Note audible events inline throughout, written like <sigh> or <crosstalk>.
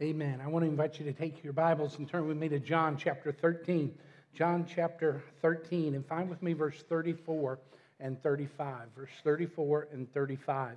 Amen. I want to invite you to take your Bibles and turn with me to John chapter 13. John chapter 13, and find with me verse 34 and 35. Verse 34 and 35.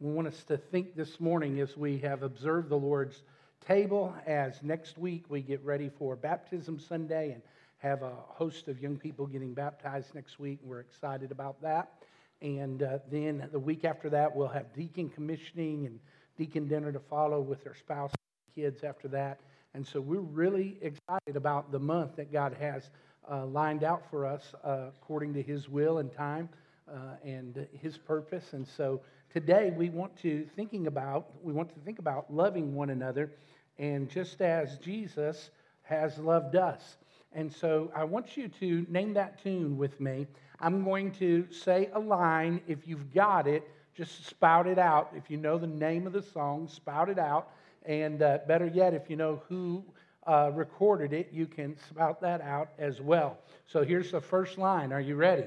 We want us to think this morning as we have observed the Lord's table, as next week we get ready for Baptism Sunday and have a host of young people getting baptized next week. We're excited about that. And uh, then the week after that, we'll have deacon commissioning and deacon dinner to follow with their spouse kids after that. And so we're really excited about the month that God has uh, lined out for us uh, according to His will and time uh, and His purpose. And so today we want to thinking about we want to think about loving one another, and just as Jesus has loved us. And so I want you to name that tune with me. I'm going to say a line. If you've got it, just spout it out. If you know the name of the song, spout it out. And uh, better yet, if you know who uh, recorded it, you can spout that out as well. So here's the first line. Are you ready?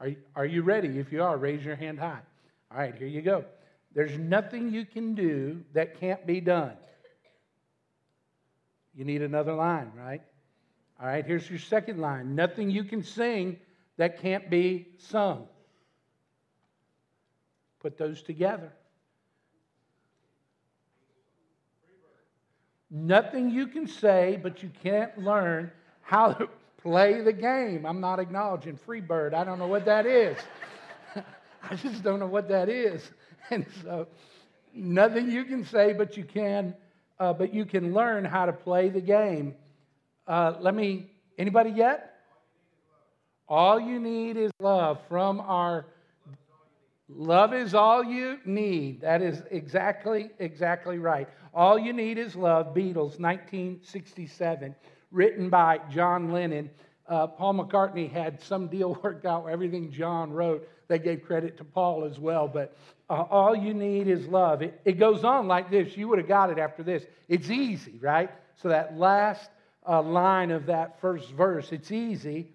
Are you, are you ready? If you are, raise your hand high. All right, here you go. There's nothing you can do that can't be done. You need another line, right? All right, here's your second line. Nothing you can sing that can't be sung. Put those together. Nothing you can say, but you can't learn how to <laughs> play the game. I'm not acknowledging Freebird. I don't know what that is. <laughs> I just don't know what that is. <laughs> And so, nothing you can say, but you can, uh, but you can learn how to play the game. Uh, let me. Anybody yet? All you need is love from our. Love is all you need. That is exactly, exactly right. All You Need Is Love, Beatles, 1967, written by John Lennon. Uh, Paul McCartney had some deal <laughs> worked out where everything John wrote, they gave credit to Paul as well. But uh, all you need is love. It, it, goes on like this. You would have got it after this. It's easy, right? So that last uh, line of that first verse, it's easy.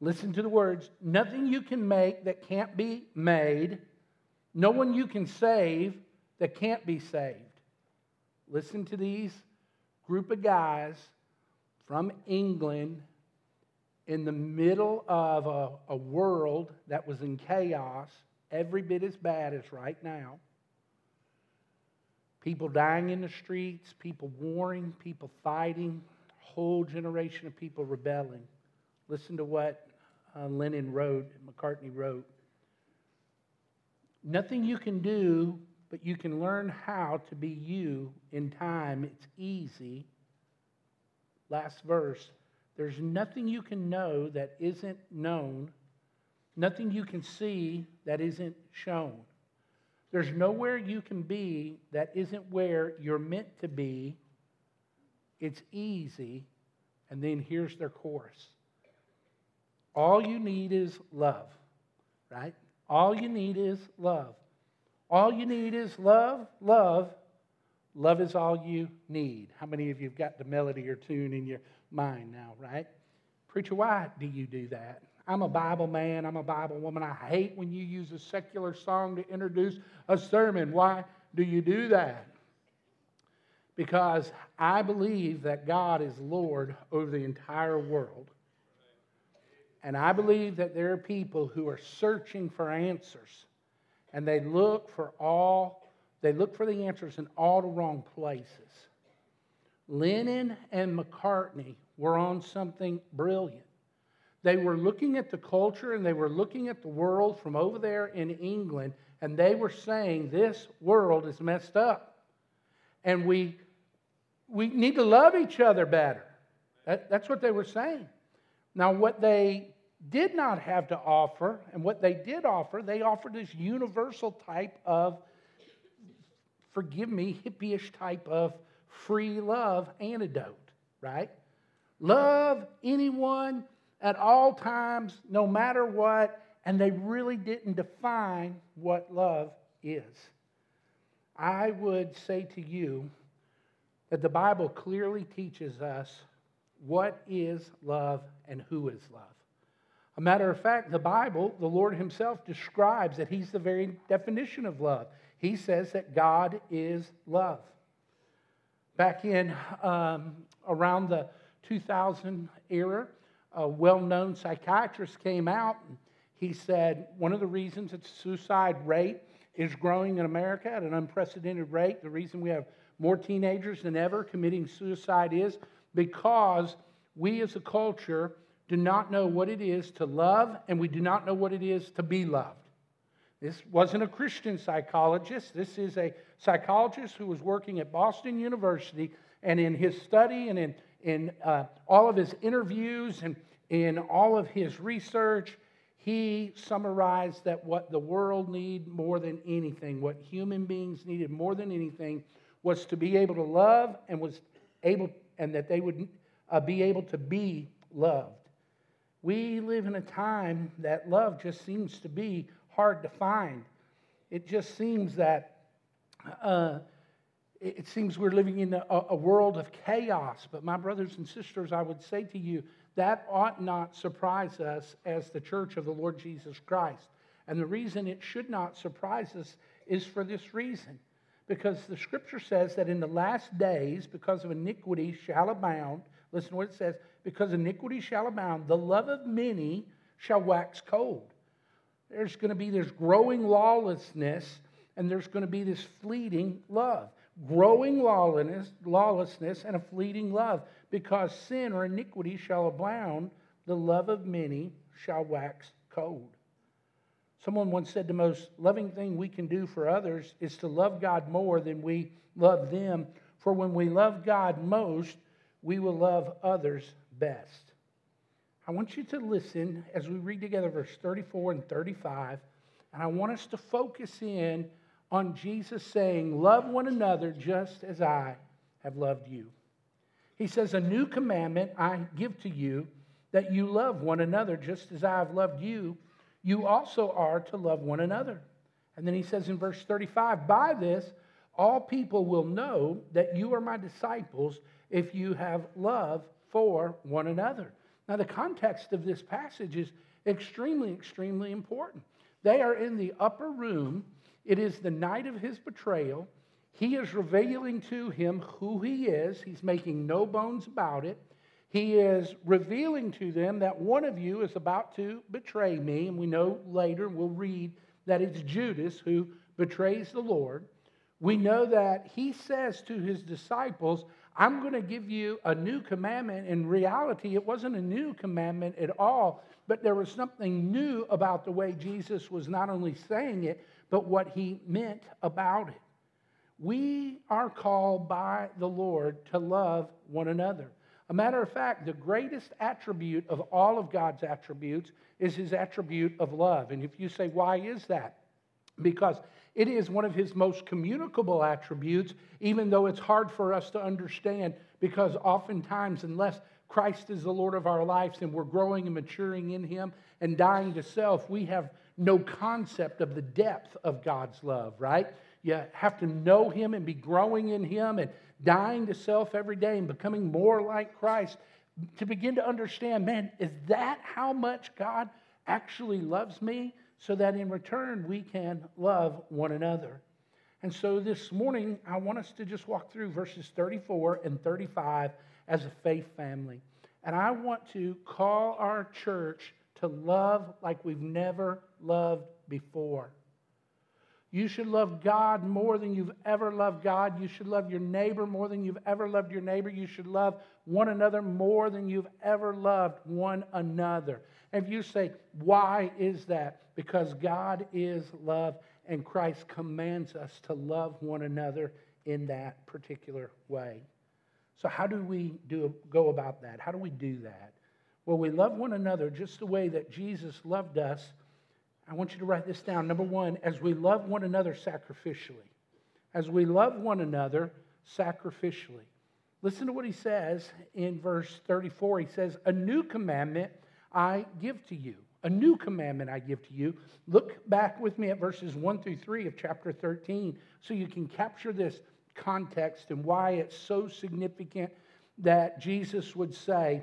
Listen to the words. Nothing you can make that can't be made. No one you can save that can't be saved. Listen to these group of guys from England in the middle of a, a, world that was in chaos, every bit as bad as right now. People dying in the streets, people warring, people fighting, whole generation of people rebelling. Listen to what uh, Lennon wrote, McCartney wrote. Nothing you can do but you can learn how to be you in time. It's easy. Last verse there's nothing you can know that isn't known, nothing you can see that isn't shown. There's nowhere you can be that isn't where you're meant to be. It's easy. And then here's their chorus All you need is love, right? All you need is love. All you need is love, love. Love is all you need. How many of you have got the melody or tune in your mind now, right? Preacher, why do you do that? I'm a Bible man, I'm a Bible woman. I hate when you use a secular song to introduce a sermon. Why do you do that? Because I believe that God is Lord over the entire world. And I believe that there are people who are searching for answers and they look for all they look for the answers in all the wrong places. Lennon and McCartney were on something brilliant. They were looking at the culture and they were looking at the world from over there in England, and they were saying, This world is messed up. And we, we need to love each other better. That, that's what they were saying. Now, what they did not have to offer, and what they did offer, they offered this universal type of, forgive me, hippie-ish type of free love antidote, right? Love anyone at all times, no matter what, and they really didn't define what love is. I would say to you that the Bible clearly teaches us what is love and who is love. A matter of fact, the Bible, the Lord Himself describes that He's the very definition of love. He says that God is love. back in um, around the 2000 era, a well known psychiatrist came out and he said one of the reasons that suicide rate is growing in America at an unprecedented rate, the reason we have more teenagers than ever committing suicide is because we as a culture do not know what it is to love and we do not know what it is to be loved. This wasn't a Christian psychologist. This is a psychologist who was working at Boston University, and in his study and in, in uh, all of his interviews and in all of his research, he summarized that what the world needed more than anything, what human beings needed more than anything, was to be able to love and was able and that they would uh, be able to be loved. We live in a time that love just seems to be hard to find. It just seems that uh, it seems we're living in a, a world of chaos. But, my brothers and sisters, I would say to you, that ought not surprise us as the church of the Lord Jesus Christ. And the reason it should not surprise us is for this reason. Because the scripture says that in the last days, because of iniquity shall abound, listen to what it says, because iniquity shall abound, the love of many shall wax cold. There's going to be this growing lawlessness, and there's going to be this fleeting love. Growing lawlessness, lawlessness and a fleeting love, because sin or iniquity shall abound, the love of many shall wax cold. Someone once said the most loving thing we can do for others is to love God more than we love them. For when we love God most, we will love others best. I want you to listen as we read together verse 34 and 35, and I want us to focus in on Jesus saying, Love one another just as I have loved you. He says, A new commandment I give to you, that you love one another just as I have loved you. You also are to love one another. And then he says in verse 35, By this, all people will know that you are my disciples if you have love for one another. Now, the context of this passage is extremely, extremely important. They are in the upper room. It is the night of his betrayal. He is revealing to him who he is. He's making no bones about it. He is revealing to them that one of you is about to betray me. And we know later, we'll read that it's Judas who betrays the Lord. We know that he says to his disciples, I'm going to give you a new commandment. In reality, it wasn't a new commandment at all, but there was something new about the way Jesus was not only saying it, but what he meant about it. We are called by the Lord to love one another. A matter of fact, the greatest attribute of all of God's attributes is his attribute of love. And if you say, why is that? Because it is one of his most communicable attributes, even though it's hard for us to understand, because oftentimes, unless Christ is the Lord of our lives and we're growing and maturing in him and dying to self, we have no concept of the depth of God's love, right? You have to know him and be growing in him and dying to self every day and becoming more like Christ to begin to understand man, is that how much God actually loves me? So that in return we can love one another. And so this morning, I want us to just walk through verses 34 and 35 as a faith family. And I want to call our church to love like we've never loved before. You should love God more than you've ever loved God. You should love your neighbor more than you've ever loved your neighbor. You should love one another more than you've ever loved one another. And if you say, why is that? Because God is love, and Christ commands us to love one another in that particular way. So, how do we do, go about that? How do we do that? Well, we love one another just the way that Jesus loved us. I want you to write this down. Number one, as we love one another sacrificially. As we love one another sacrificially. Listen to what he says in verse 34. He says, A new commandment I give to you a new commandment I give to you. Look back with me at verses 1 through 3 of chapter 13 so you can capture this context and why it's so significant that Jesus would say,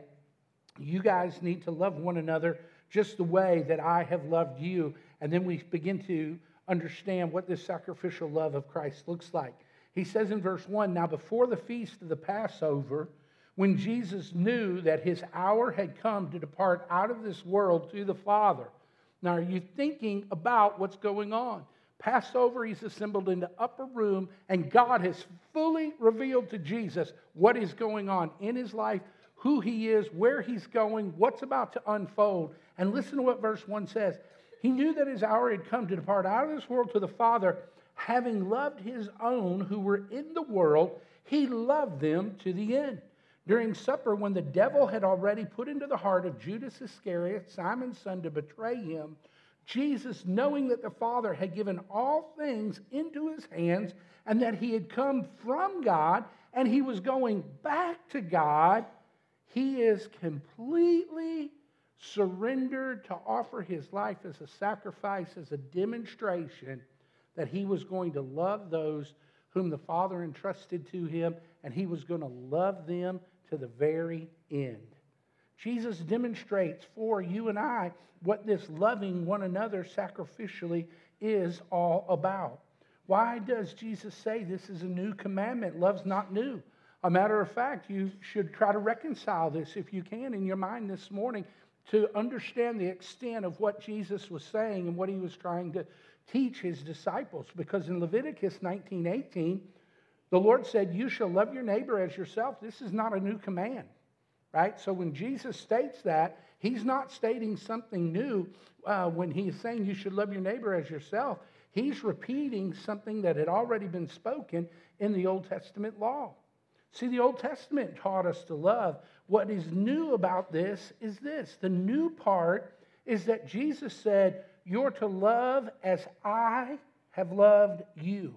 You guys need to love one another just the way that I have loved you. And then we begin to understand what this sacrificial love of Christ looks like. He says in verse 1 Now, before the feast of the Passover, when Jesus knew that his hour had come to depart out of this world to the Father. Now, are you thinking about what's going on? Passover, he's assembled in the upper room, and God has fully revealed to Jesus what is going on in his life, who he is, where he's going, what's about to unfold. And listen to what verse 1 says. He knew that his hour had come to depart out of this world to the Father, having loved his own who were in the world, he loved them to the end. During supper, when the devil had already put into the heart of Judas Iscariot, Simon's son, to betray him, Jesus, knowing that the Father had given all things into his hands and that he had come from God and he was going back to God, he is completely surrendered to offer his life as a sacrifice, as a demonstration that he was going to love those whom the Father entrusted to him and he was going to love them to the very end. Jesus demonstrates for you and I what this loving one another sacrificially is all about. Why does Jesus say this is a new commandment? Love's not new. A matter of fact, you should try to reconcile this if you can in your mind this morning to understand the extent of what Jesus was saying and what he was trying to teach his disciples. Because in Leviticus 19 18, the Lord said, You shall love your neighbor as yourself. This is not a new command right? So when Jesus states that, he's not stating something new uh, when he's saying you should love your neighbor as yourself. He's repeating something that had already been spoken in the Old Testament law. See, the Old Testament taught us to love. What is new about this is this the new part is that Jesus said, You're to love as I have loved you.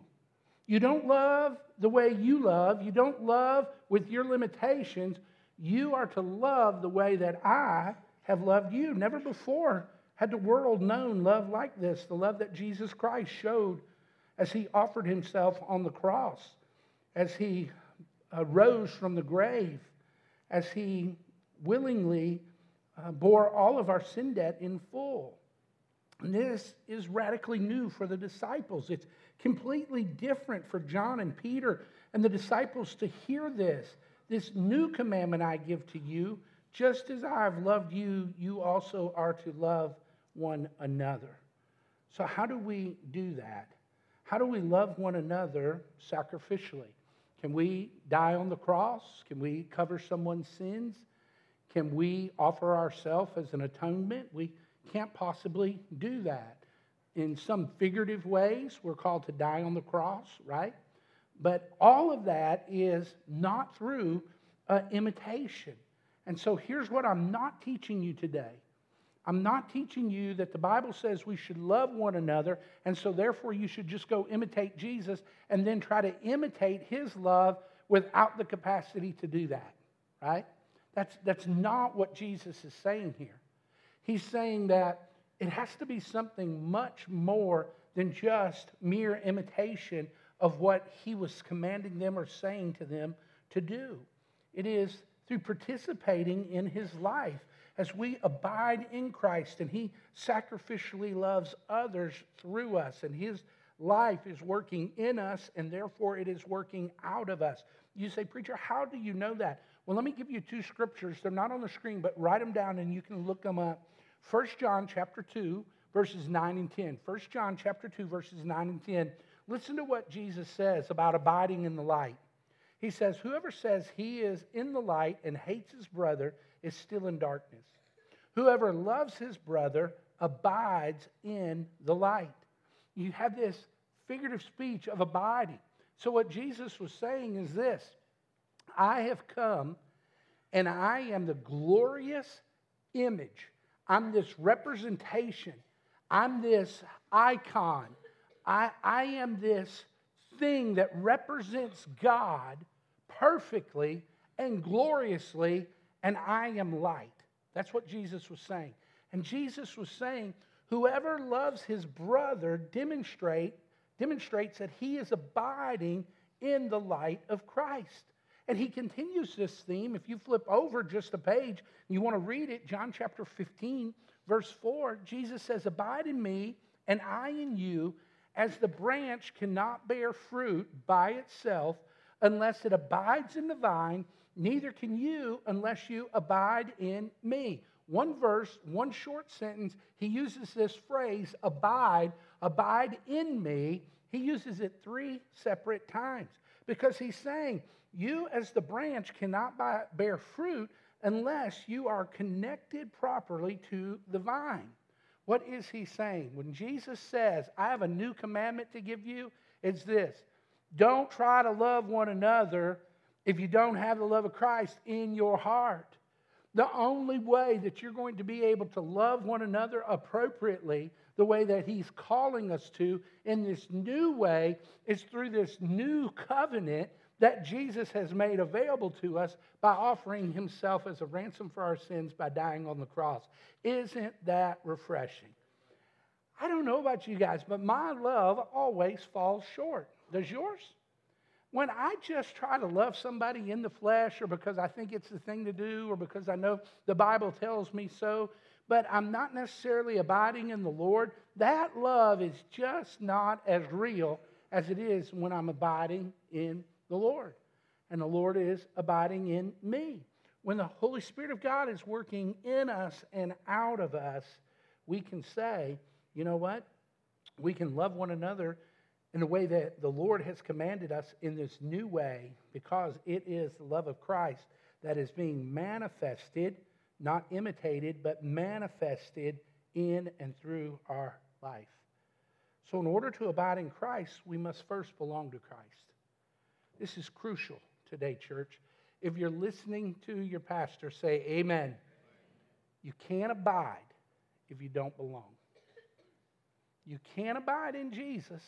You don't love the way you love, you don't love with your limitations. You are to love the way that I have loved you. Never before had the world known love like this, the love that Jesus Christ showed as he offered himself on the cross, as he uh, rose from the grave, as he willingly uh, bore all of our sin debt in full. And this is radically new for the disciples. It's completely different for John and Peter and the disciples to hear this this new commandment I give to you, just as I have loved you, you also are to love one another. So, how do we do that? How do we love one another sacrificially? Can we die on the cross? Can we cover someone's sins? Can we offer ourselves as an atonement? We can't possibly do that. In some figurative ways, we're called to die on the cross, right? But all of that is not through uh, imitation. And so here's what I'm not teaching you today. I'm not teaching you that the Bible says we should love one another, and so therefore you should just go imitate Jesus and then try to imitate his love without the capacity to do that, right? That's, that's not what Jesus is saying here. He's saying that it has to be something much more than just mere imitation of what he was commanding them or saying to them to do. It is through participating in his life as we abide in Christ and he sacrificially loves others through us and his life is working in us and therefore it is working out of us. You say, Preacher, how do you know that? Well, let me give you two scriptures. They're not on the screen, but write them down and you can look them up. 1 John chapter 2, verses 9 and 10. 1 John chapter 2, verses 9 and 10 Listen to what Jesus says about abiding in the light. He says, Whoever says he is in the light and hates his brother is still in darkness. Whoever loves his brother abides in the light. You have this figurative speech of abiding. So, what Jesus was saying is this I have come and I am the glorious image. I'm this representation. I'm this icon I, I am this thing that represents God perfectly and gloriously, and I am light. That's what Jesus was saying. And Jesus was saying, whoever loves his brother demonstrate, demonstrates that he is abiding in the light of Christ. And he continues this theme. If you flip over just a page, you want to read it, John chapter 15, verse 4, Jesus says, Abide in me, and I in you, As the branch cannot bear fruit by itself unless it abides in the vine, neither can you unless you abide in me. One verse, one short sentence, he uses this phrase, abide, abide in me. He uses it three separate times because he's saying, You as the branch cannot bear fruit unless you are connected properly to the vine. What is he saying? When Jesus says, I have a new commandment to give you, it's this don't try to love one another if you don't have the love of Christ in your heart. The only way that you're going to be able to love one another appropriately, the way that He's calling us to in this new way, is through this new covenant that Jesus has made available to us by offering himself as a ransom for our sins by dying on the cross. Isn't that refreshing? I don't know about you guys, but my love always falls short. Does yours? When I just try to love somebody in the flesh or because I think it's the thing to do or because I know the Bible tells me so, but I'm not necessarily abiding in the Lord, that love is just not as real as it is when I'm abiding in the Lord. And the Lord is abiding in me. When the Holy Spirit of God is working in us and out of us, we can say, you know what? We can love one another in the way that the Lord has commanded us in this new way because it is the love of Christ that is being manifested, not imitated, but manifested in and through our life. So, in order to abide in Christ, we must first belong to Christ. This is crucial today, church. If you're listening to your pastor say amen, you can't abide if you don't belong. You can't abide in Jesus.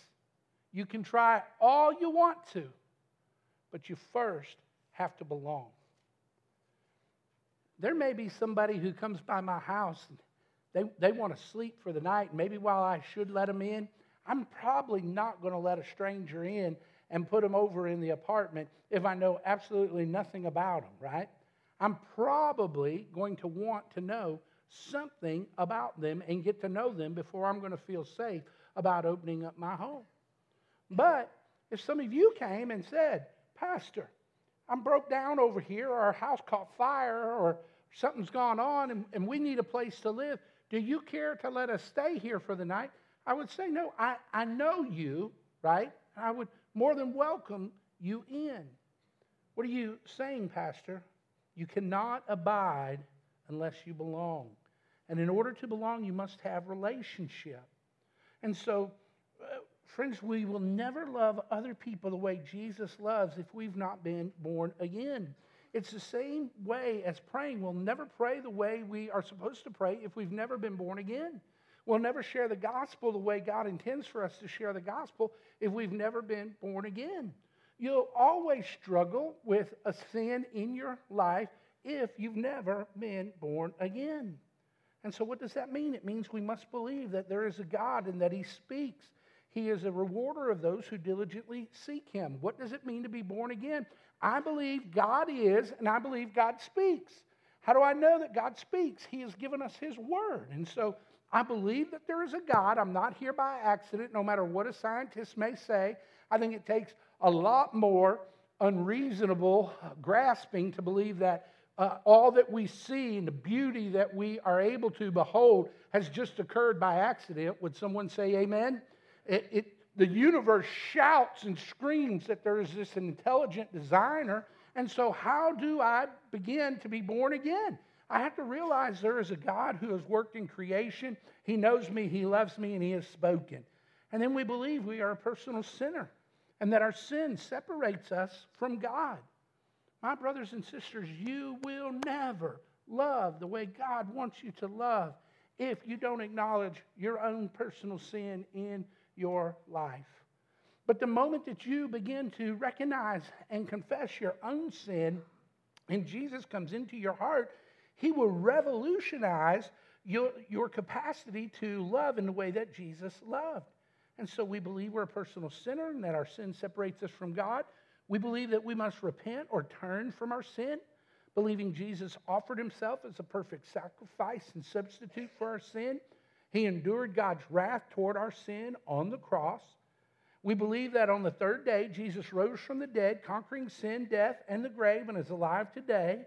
You can try all you want to, but you first have to belong. There may be somebody who comes by my house and they, they want to sleep for the night. Maybe while I should let them in, I'm probably not going to let a stranger in and put them over in the apartment if I know absolutely nothing about them, right? I'm probably going to want to know something about them and get to know them before I'm going to feel safe about opening up my home. But if some of you came and said, Pastor, I'm broke down over here, or our house caught fire, or something's gone on, and, and we need a place to live, do you care to let us stay here for the night? I would say, No, I, I know you, right? I would more than welcome you in. What are you saying, Pastor? You cannot abide unless you belong. And in order to belong, you must have relationship. And so, uh, friends, we will never love other people the way Jesus loves if we've not been born again. It's the same way as praying. We'll never pray the way we are supposed to pray if we've never been born again. We'll never share the gospel the way God intends for us to share the gospel if we've never been born again. You'll always struggle with a sin in your life if you've never been born again. And so, what does that mean? It means we must believe that there is a God and that He speaks. He is a rewarder of those who diligently seek Him. What does it mean to be born again? I believe God is, and I believe God speaks. How do I know that God speaks? He has given us His word. And so, I believe that there is a God. I'm not here by accident, no matter what a scientist may say. I think it takes a lot more unreasonable grasping to believe that uh, all that we see and the beauty that we are able to behold has just occurred by accident. Would someone say amen? It, it, the universe shouts and screams that there is this intelligent designer. And so, how do I begin to be born again? I have to realize there is a God who has worked in creation. He knows me, He loves me, and He has spoken. And then we believe we are a personal sinner and that our sin separates us from God. My brothers and sisters, you will never love the way God wants you to love if you don't acknowledge your own personal sin in your life. But the moment that you begin to recognize and confess your own sin, and Jesus comes into your heart, he will revolutionize your, your capacity to love in the way that Jesus loved. And so we believe we're a personal sinner and that our sin separates us from God. We believe that we must repent or turn from our sin, believing Jesus offered himself as a perfect sacrifice and substitute for our sin. He endured God's wrath toward our sin on the cross. We believe that on the third day, Jesus rose from the dead, conquering sin, death, and the grave, and is alive today.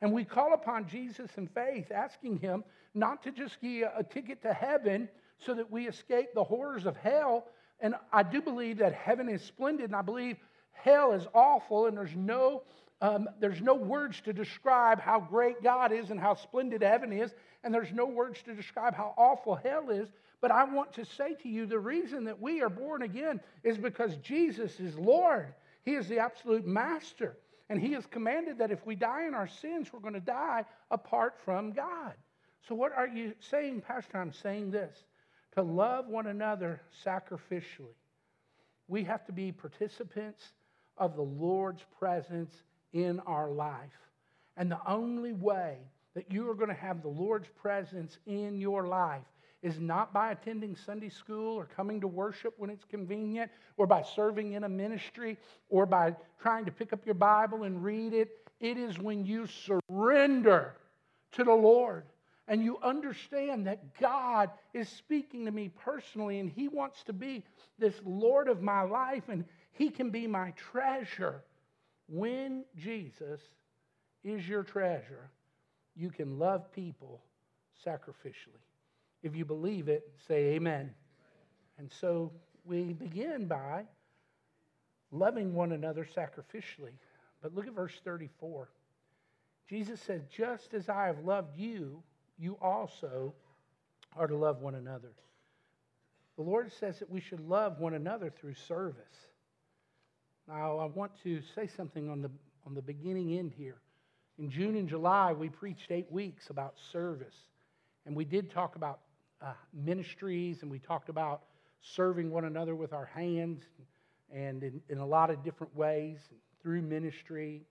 And we call upon Jesus in faith, asking him not to just give a ticket to heaven so that we escape the horrors of hell. And I do believe that heaven is splendid, and I believe hell is awful, and there's no, um, there's no words to describe how great God is and how splendid heaven is, and there's no words to describe how awful hell is. But I want to say to you the reason that we are born again is because Jesus is Lord. He is the absolute master. And He has commanded that if we die in our sins, we're going to die apart from God. So, what are you saying, Pastor? I'm saying this to love one another sacrificially. We have to be participants of the Lord's presence in our life. And the only way that you are going to have the Lord's presence in your life is not by attending Sunday school or coming to worship when it's convenient or by serving in a ministry or by trying to pick up your Bible and read it. It is when you surrender to the Lord and you understand that God is speaking to me personally and He wants to be this Lord of my life and He can be my treasure. When Jesus is your treasure, you can love people sacrificially. If you believe it, say amen. And so we begin by loving one another sacrificially. But look at verse 34. Jesus said, Just as I have loved you, you also are to love one another. The Lord says that we should love one another through service. Now, I want to say something on the, on the beginning end here. In June and July, we preached eight weeks about service. And we did talk about uh, ministries and we talked about serving one another with our hands and in, in a lot of different ways through ministry.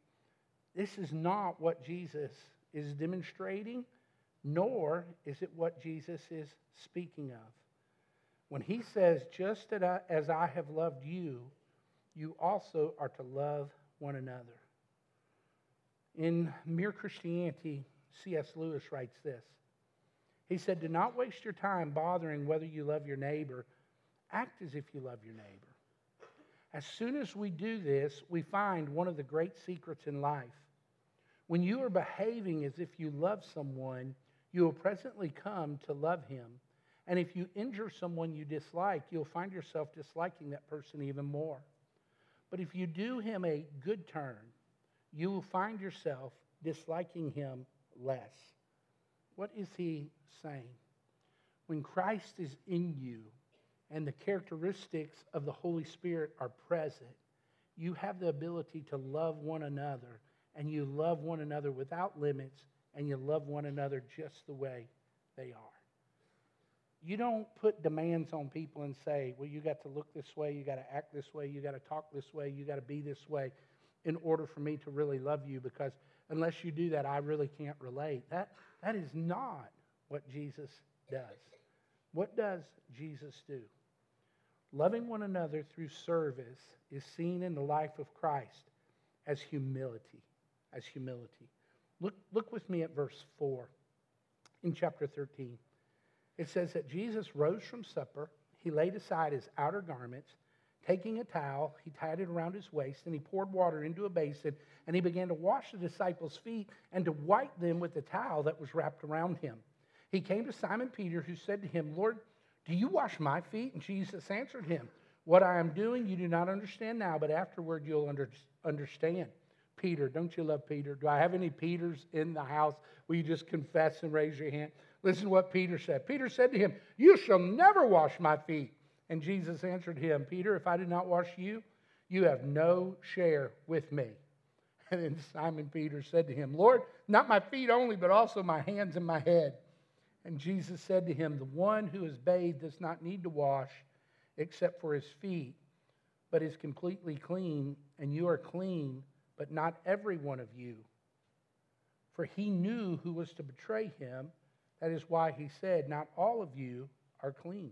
This is not what Jesus is demonstrating nor is it what Jesus is speaking of. When he says, Just as I have loved you, you also are to love one another. In Mere Christianity, C.S. Lewis writes this. He said, Do not waste your time bothering whether you love your neighbor. Act as if you love your neighbor. As soon as we do this, we find one of the great secrets in life. When you are behaving as if you love someone, you will presently come to love him. And if you injure someone you dislike, you'll find yourself disliking that person even more. But if you do him a good turn, you will find yourself disliking him less. What is he saying? When Christ is in you and the characteristics of the Holy Spirit are present, you have the ability to love one another, and you love one another without limits and you love one another just the way they are. You don't put demands on people and say, well, you got to look this way, you got to act this way, you got to talk this way, you got to be this way in order for me to really love you because unless you do that, I really can't relate. That, that is not what Jesus does. What does Jesus do? Loving one another through service is seen in the life of Christ as humility, as humility. Look, look with me at verse 4 in chapter 13. It says that Jesus rose from supper. He laid aside his outer garments. Taking a towel, he tied it around his waist, and he poured water into a basin, and he began to wash the disciples' feet and to wipe them with the towel that was wrapped around him. He came to Simon Peter, who said to him, Lord, do you wash my feet? And Jesus answered him, What I am doing you do not understand now, but afterward you'll under, understand. Peter. Don't you love Peter? Do I have any Peters in the house? Will you just confess and raise your hand? Listen to what Peter said. Peter said to him, You shall never wash my feet. And Jesus answered him, Peter, if I did not wash you, you have no share with me. <laughs> And then Simon Peter said to him, Lord, not my feet only, but also my hands and my head. And Jesus said to him, The one who is bathed does not need to wash except for his feet, but is completely clean, and you are clean but not every one of you. For he knew who was to betray him. That is why he said, Not all of you are clean.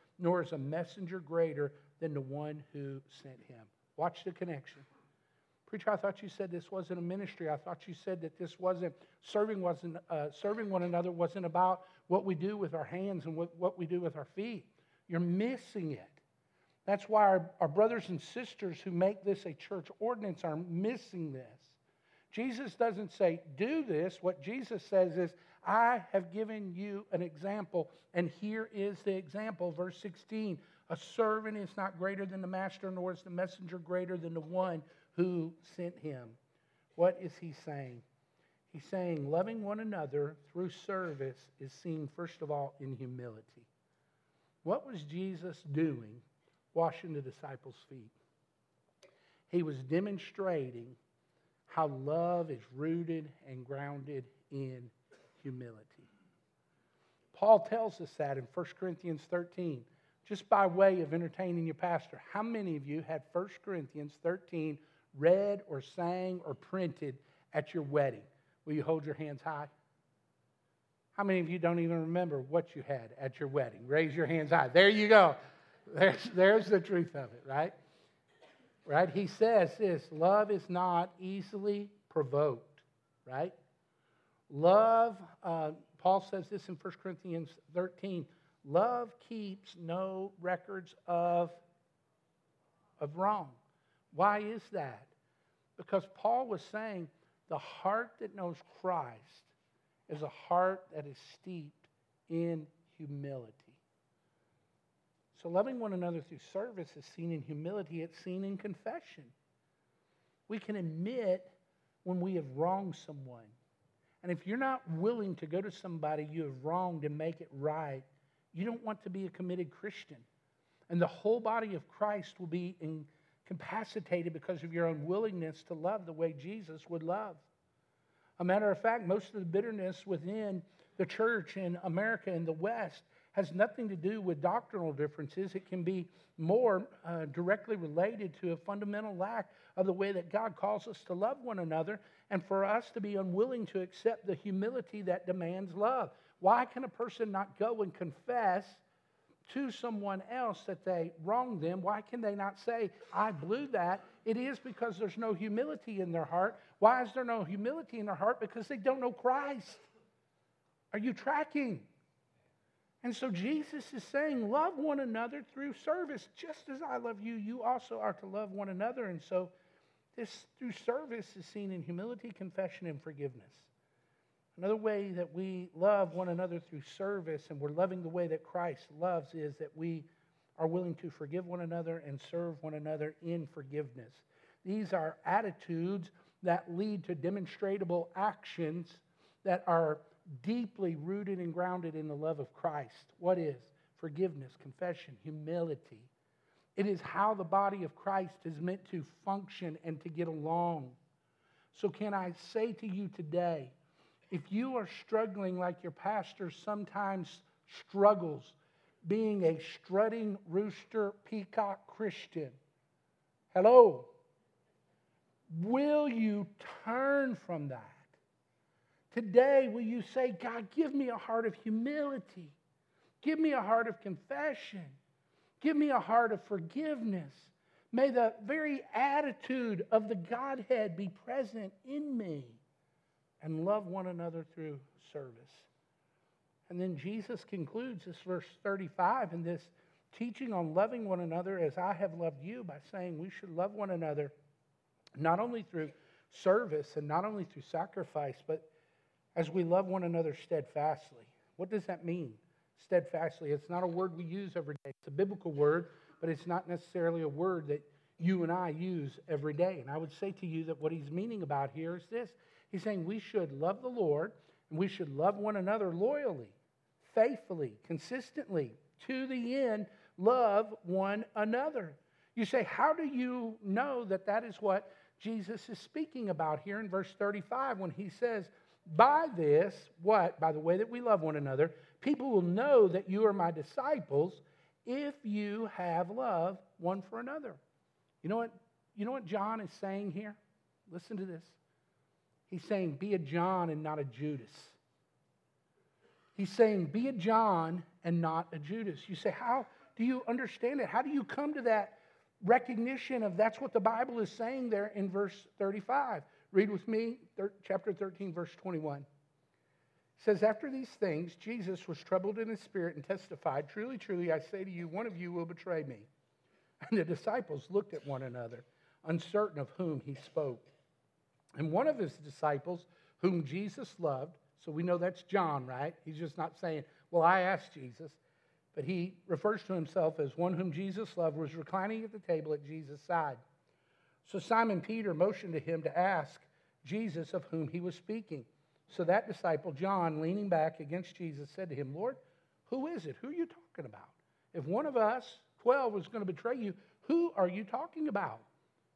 nor is a messenger greater than the one who sent him. Watch the connection. Preacher, I thought you said this wasn't a ministry. I thought you said that this wasn't serving wasn't uh, serving one another wasn't about what we do with our hands and what, what we do with our feet. You're missing it. That's why our, our brothers and sisters who make this a church ordinance are missing this. Jesus doesn't say, do this. What Jesus says is, I have given you an example, and here is the example. Verse 16 A servant is not greater than the master, nor is the messenger greater than the one who sent him. What is he saying? He's saying loving one another through service is seen, first of all, in humility. What was Jesus doing washing the disciples' feet? He was demonstrating how love is rooted and grounded in humility. Paul tells us that in 1 Corinthians 13. Just by way of entertaining your pastor, how many of you had 1 Corinthians 13 read or sang or printed at your wedding? Will you hold your hands high? How many of you don't even remember what you had at your wedding? Raise your hands high. There you go. There's, there's the truth of it, right? Right? He says this love is not easily provoked, right? Love, uh, Paul says this in 1 Corinthians 13 love keeps no records of, of wrong. Why is that? Because Paul was saying the heart that knows Christ is a heart that is steeped in humility. So, loving one another through service is seen in humility, it's seen in confession. We can admit when we have wronged someone. And if you're not willing to go to somebody you have wronged and make it right, you don't want to be a committed Christian. And the whole body of Christ will be incapacitated because of your unwillingness to love the way Jesus would love. A matter of fact, most of the bitterness within the church in America and the West has nothing to do with doctrinal differences. It can be more uh, directly related to a fundamental lack of the way that God calls us to love one another and for us to be unwilling to accept the humility that demands love. Why can a person not go and confess to someone else that they wronged them, why can they not say, I blew that? It is because there's no humility in their heart. Why is there no humility in their heart? Because they don't know Christ. Are you tracking? And so Jesus is saying, Love one another through service. Just as I love you, you also are to love one another. And so this through service is seen in humility, confession, and forgiveness. Another way that we love one another through service and we're loving the way that Christ loves is that we are willing to forgive one another and serve one another in forgiveness. These are attitudes that lead to demonstrable actions that are deeply rooted and grounded in the love of Christ. What is? Forgiveness, confession, humility. It is how the body of Christ is meant to function and to get along. So, can I say to you today, if you are struggling like your pastor sometimes struggles, being a strutting rooster peacock Christian, hello, will you turn from that? Today, will you say, God, give me a heart of humility? Give me a heart of confession. Give me a heart of forgiveness. May the very attitude of the Godhead be present in me and love one another through service. And then Jesus concludes this verse 35 in this teaching on loving one another as I have loved you by saying we should love one another not only through service and not only through sacrifice, but as we love one another steadfastly. What does that mean? Steadfastly. It's not a word we use every day. It's a biblical word, but it's not necessarily a word that you and I use every day. And I would say to you that what he's meaning about here is this He's saying we should love the Lord and we should love one another loyally, faithfully, consistently, to the end, love one another. You say, how do you know that that is what Jesus is speaking about here in verse 35 when he says, By this, what? By the way that we love one another, people will know that you are my disciples if you have love one for another. You know what? You know what John is saying here? Listen to this. He's saying, be a John and not a Judas. He's saying, be a John and not a Judas. You say, how do you understand it? How do you come to that recognition of that's what the Bible is saying there in verse 35? Read with me, chapter 13, verse 21. It says, After these things, Jesus was troubled in his spirit and testified, Truly, truly, I say to you, one of you will betray me. <laughs> And the disciples looked at one another, uncertain of whom he spoke. And one of his disciples, whom Jesus loved, so we know that's John, right? He's just not saying, Well, I asked Jesus. But he refers to himself as one whom Jesus loved, was reclining at the table at Jesus' side. So Simon Peter motioned to him to ask Jesus of whom he was speaking. So that disciple, John, leaning back against Jesus, said to him, Lord, who is it? Who are you talking about? If one of us, 12, was going to betray you, who are you talking about?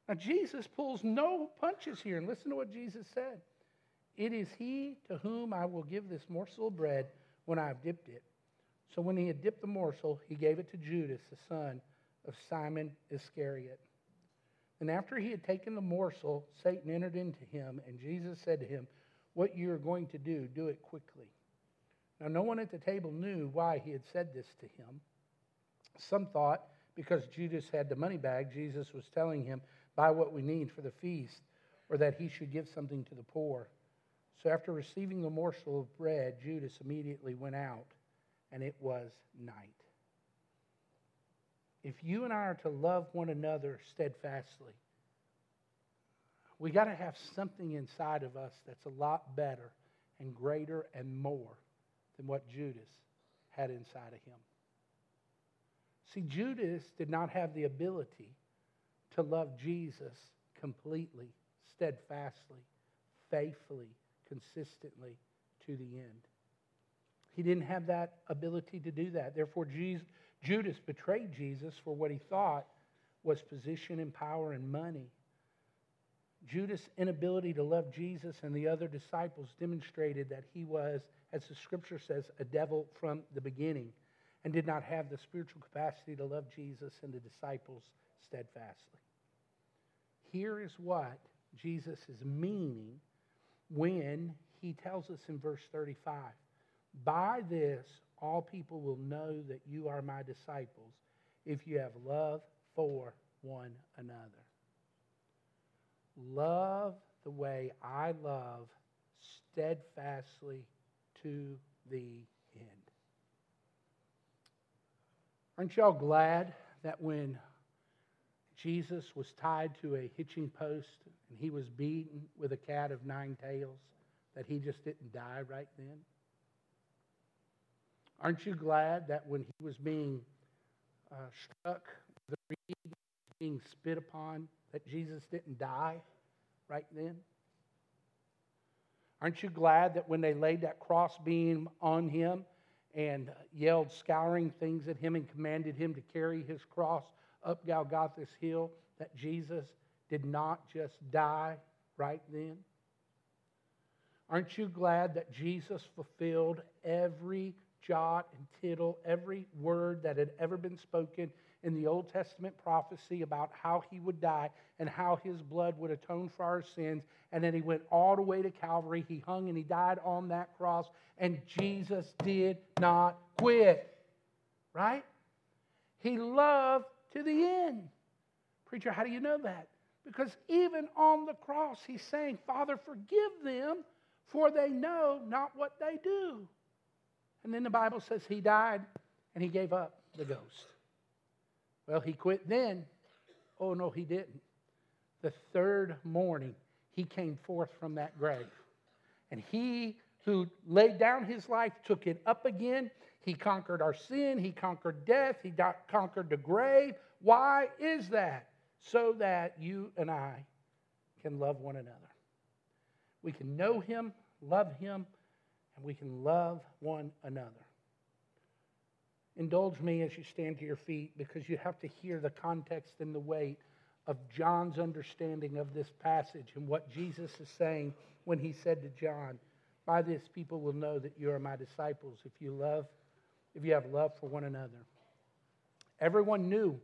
Now, Jesus pulls no punches here. And listen to what Jesus said It is he to whom I will give this morsel of bread when I have dipped it. So when he had dipped the morsel, he gave it to Judas, the son of Simon Iscariot. And after he had taken the morsel, Satan entered into him, and Jesus said to him, What you are going to do, do it quickly. Now, no one at the table knew why he had said this to him. Some thought because Judas had the money bag, Jesus was telling him, Buy what we need for the feast, or that he should give something to the poor. So after receiving the morsel of bread, Judas immediately went out, and it was night. If you and I are to love one another steadfastly, we got to have something inside of us that's a lot better and greater and more than what Judas had inside of him. See, Judas did not have the ability to love Jesus completely, steadfastly, faithfully, consistently to the end. He didn't have that ability to do that. Therefore, Jesus, Judas betrayed Jesus for what he thought was position and power and money. Judas' inability to love Jesus and the other disciples demonstrated that he was, as the scripture says, a devil from the beginning and did not have the spiritual capacity to love Jesus and the disciples steadfastly. Here is what Jesus is meaning when he tells us in verse 35 By this, all people will know that you are my disciples if you have love for one another. Love the way I love steadfastly to the end. Aren't y'all glad that when Jesus was tied to a hitching post and he was beaten with a cat of nine tails, that he just didn't die right then? Aren't you glad that when he was being uh, struck, the reed being spit upon, that Jesus didn't die right then? Aren't you glad that when they laid that crossbeam on him and yelled scouring things at him and commanded him to carry his cross up Golgotha's hill, that Jesus did not just die right then? Aren't you glad that Jesus fulfilled every jot and tittle, every word that had ever been spoken in the Old Testament prophecy about how he would die and how his blood would atone for our sins. And then he went all the way to Calvary. He hung and he died on that cross. And Jesus did not quit. Right? He loved to the end. Preacher, how do you know that? Because even on the cross, he's saying, Father, forgive them, for they know not what they do. And then the Bible says he died and he gave up the ghost. Well, he quit then. Oh, no, he didn't. The third morning, he came forth from that grave. And he who laid down his life took it up again. He conquered our sin. He conquered death. He conquered the grave. Why is that? So that you and I can love one another. We can know him, love him, and we can love one another. Indulge me as you stand to your feet because you have to hear the context and the weight of John's understanding of this passage and what Jesus is saying when he said to John, By this people will know that you are my disciples if you love, if you have love for one another. Everyone knew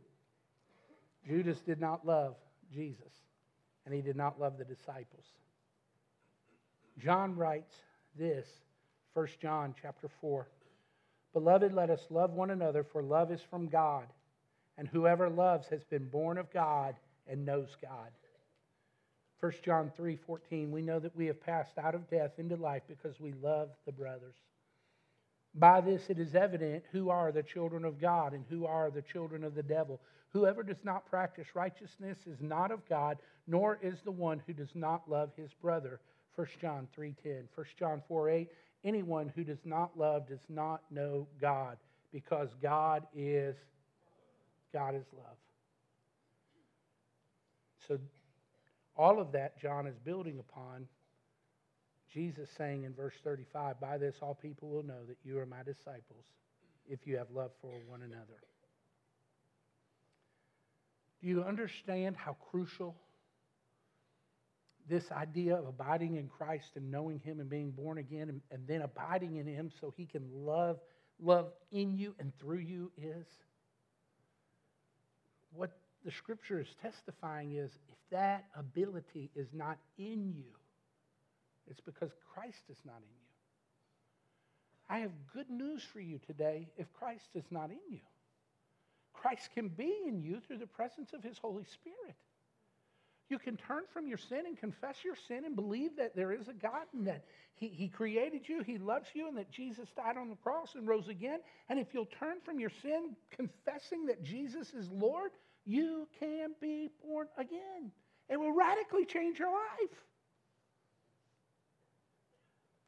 Judas did not love Jesus, and he did not love the disciples. John writes this, 1 John chapter 4. Beloved, let us love one another, for love is from God, and whoever loves has been born of God and knows God. 1 John 3 14, we know that we have passed out of death into life because we love the brothers. By this it is evident who are the children of God and who are the children of the devil. Whoever does not practice righteousness is not of God, nor is the one who does not love his brother. 1 John 3:10. 1 John 4:8. Anyone who does not love does not know God, because God is God is love. So all of that John is building upon Jesus saying in verse 35, By this all people will know that you are my disciples if you have love for one another. Do you understand how crucial this idea of abiding in Christ and knowing Him and being born again and, and then abiding in Him so He can love, love in you and through you is? What the scripture is testifying is if that ability is not in you, it's because Christ is not in you. I have good news for you today if Christ is not in you. Christ can be in you through the presence of his Holy Spirit. You can turn from your sin and confess your sin and believe that there is a God and that he, he created you, He loves you, and that Jesus died on the cross and rose again. And if you'll turn from your sin, confessing that Jesus is Lord, you can be born again. It will radically change your life.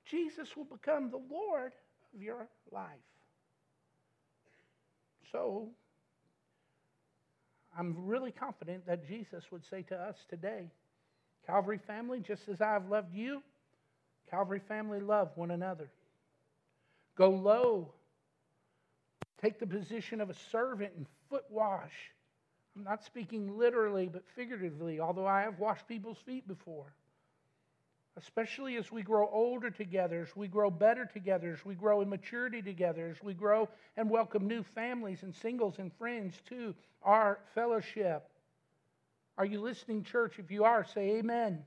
Jesus will become the Lord of your life. So, I'm really confident that Jesus would say to us today, Calvary family, just as I've loved you, Calvary family, love one another. Go low. Take the position of a servant and foot wash. I'm not speaking literally, but figuratively, although I have washed people's feet before especially as we grow older together, as we grow better together, as we grow in maturity together, as we grow and welcome new families and singles and friends to our fellowship. Are you listening, church? If you are, say amen.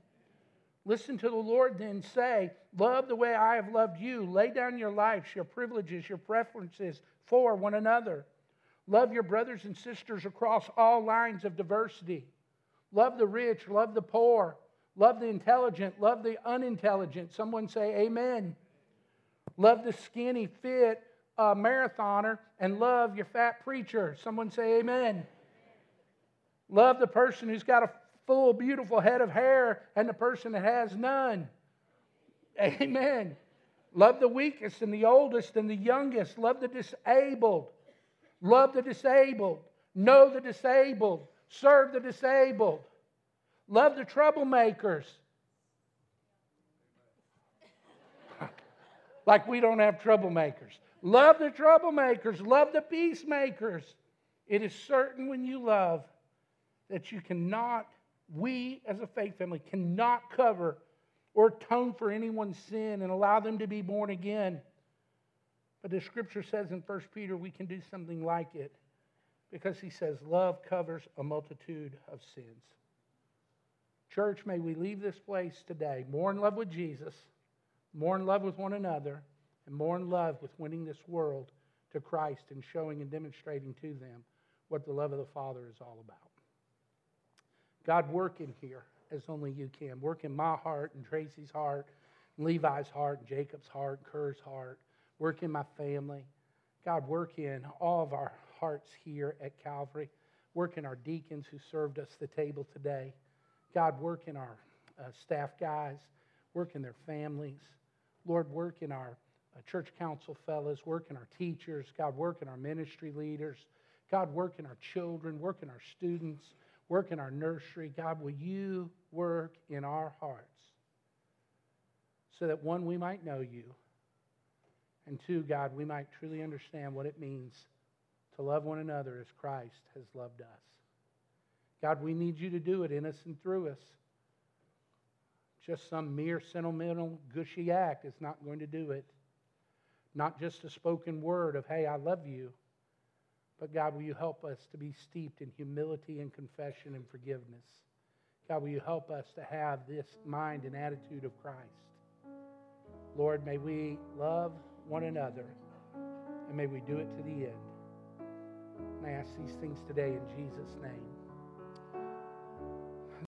Listen to the Lord, then say, Love the way I have loved you. Lay down your lives, your privileges, your preferences for one another. Love your brothers and sisters across all lines of diversity. Love the rich, love the poor. Love the intelligent, love the unintelligent. Someone say amen. Love the skinny, fit uh, marathoner and love your fat preacher. Someone say amen. Love the person who's got a full, beautiful head of hair and the person that has none. Amen. Love the weakest and the oldest and the youngest. Love the disabled. Love the disabled. Know the disabled. Serve the disabled. Love the troublemakers. <laughs> like we don't have troublemakers. Love the troublemakers. Love the peacemakers. It is certain when you love that you cannot, we as a faith family, cannot cover or atone for anyone's sin and allow them to be born again. But the scripture says in 1 Peter we can do something like it because he says love covers a multitude of sins. Church, may we leave this place today more in love with Jesus, more in love with one another, and more in love with winning this world to Christ and showing and demonstrating to them what the love of the Father is all about. God, work in here as only you can. Work in my heart and Tracy's heart, and Levi's heart, and Jacob's heart, and Kerr's heart. Work in my family. God, work in all of our hearts here at Calvary. Work in our deacons who served us the table today. God, work in our uh, staff guys, work in their families. Lord, work in our uh, church council fellows, work in our teachers. God, work in our ministry leaders. God, work in our children, work in our students, work in our nursery. God, will you work in our hearts so that one, we might know you, and two, God, we might truly understand what it means to love one another as Christ has loved us. God, we need you to do it in us and through us. Just some mere sentimental, gushy act is not going to do it. Not just a spoken word of, hey, I love you, But God, will you help us to be steeped in humility and confession and forgiveness? God, will you help us to have this mind and attitude of Christ? Lord, may we love one another and may we do it to the end. And I ask these things today in Jesus' name.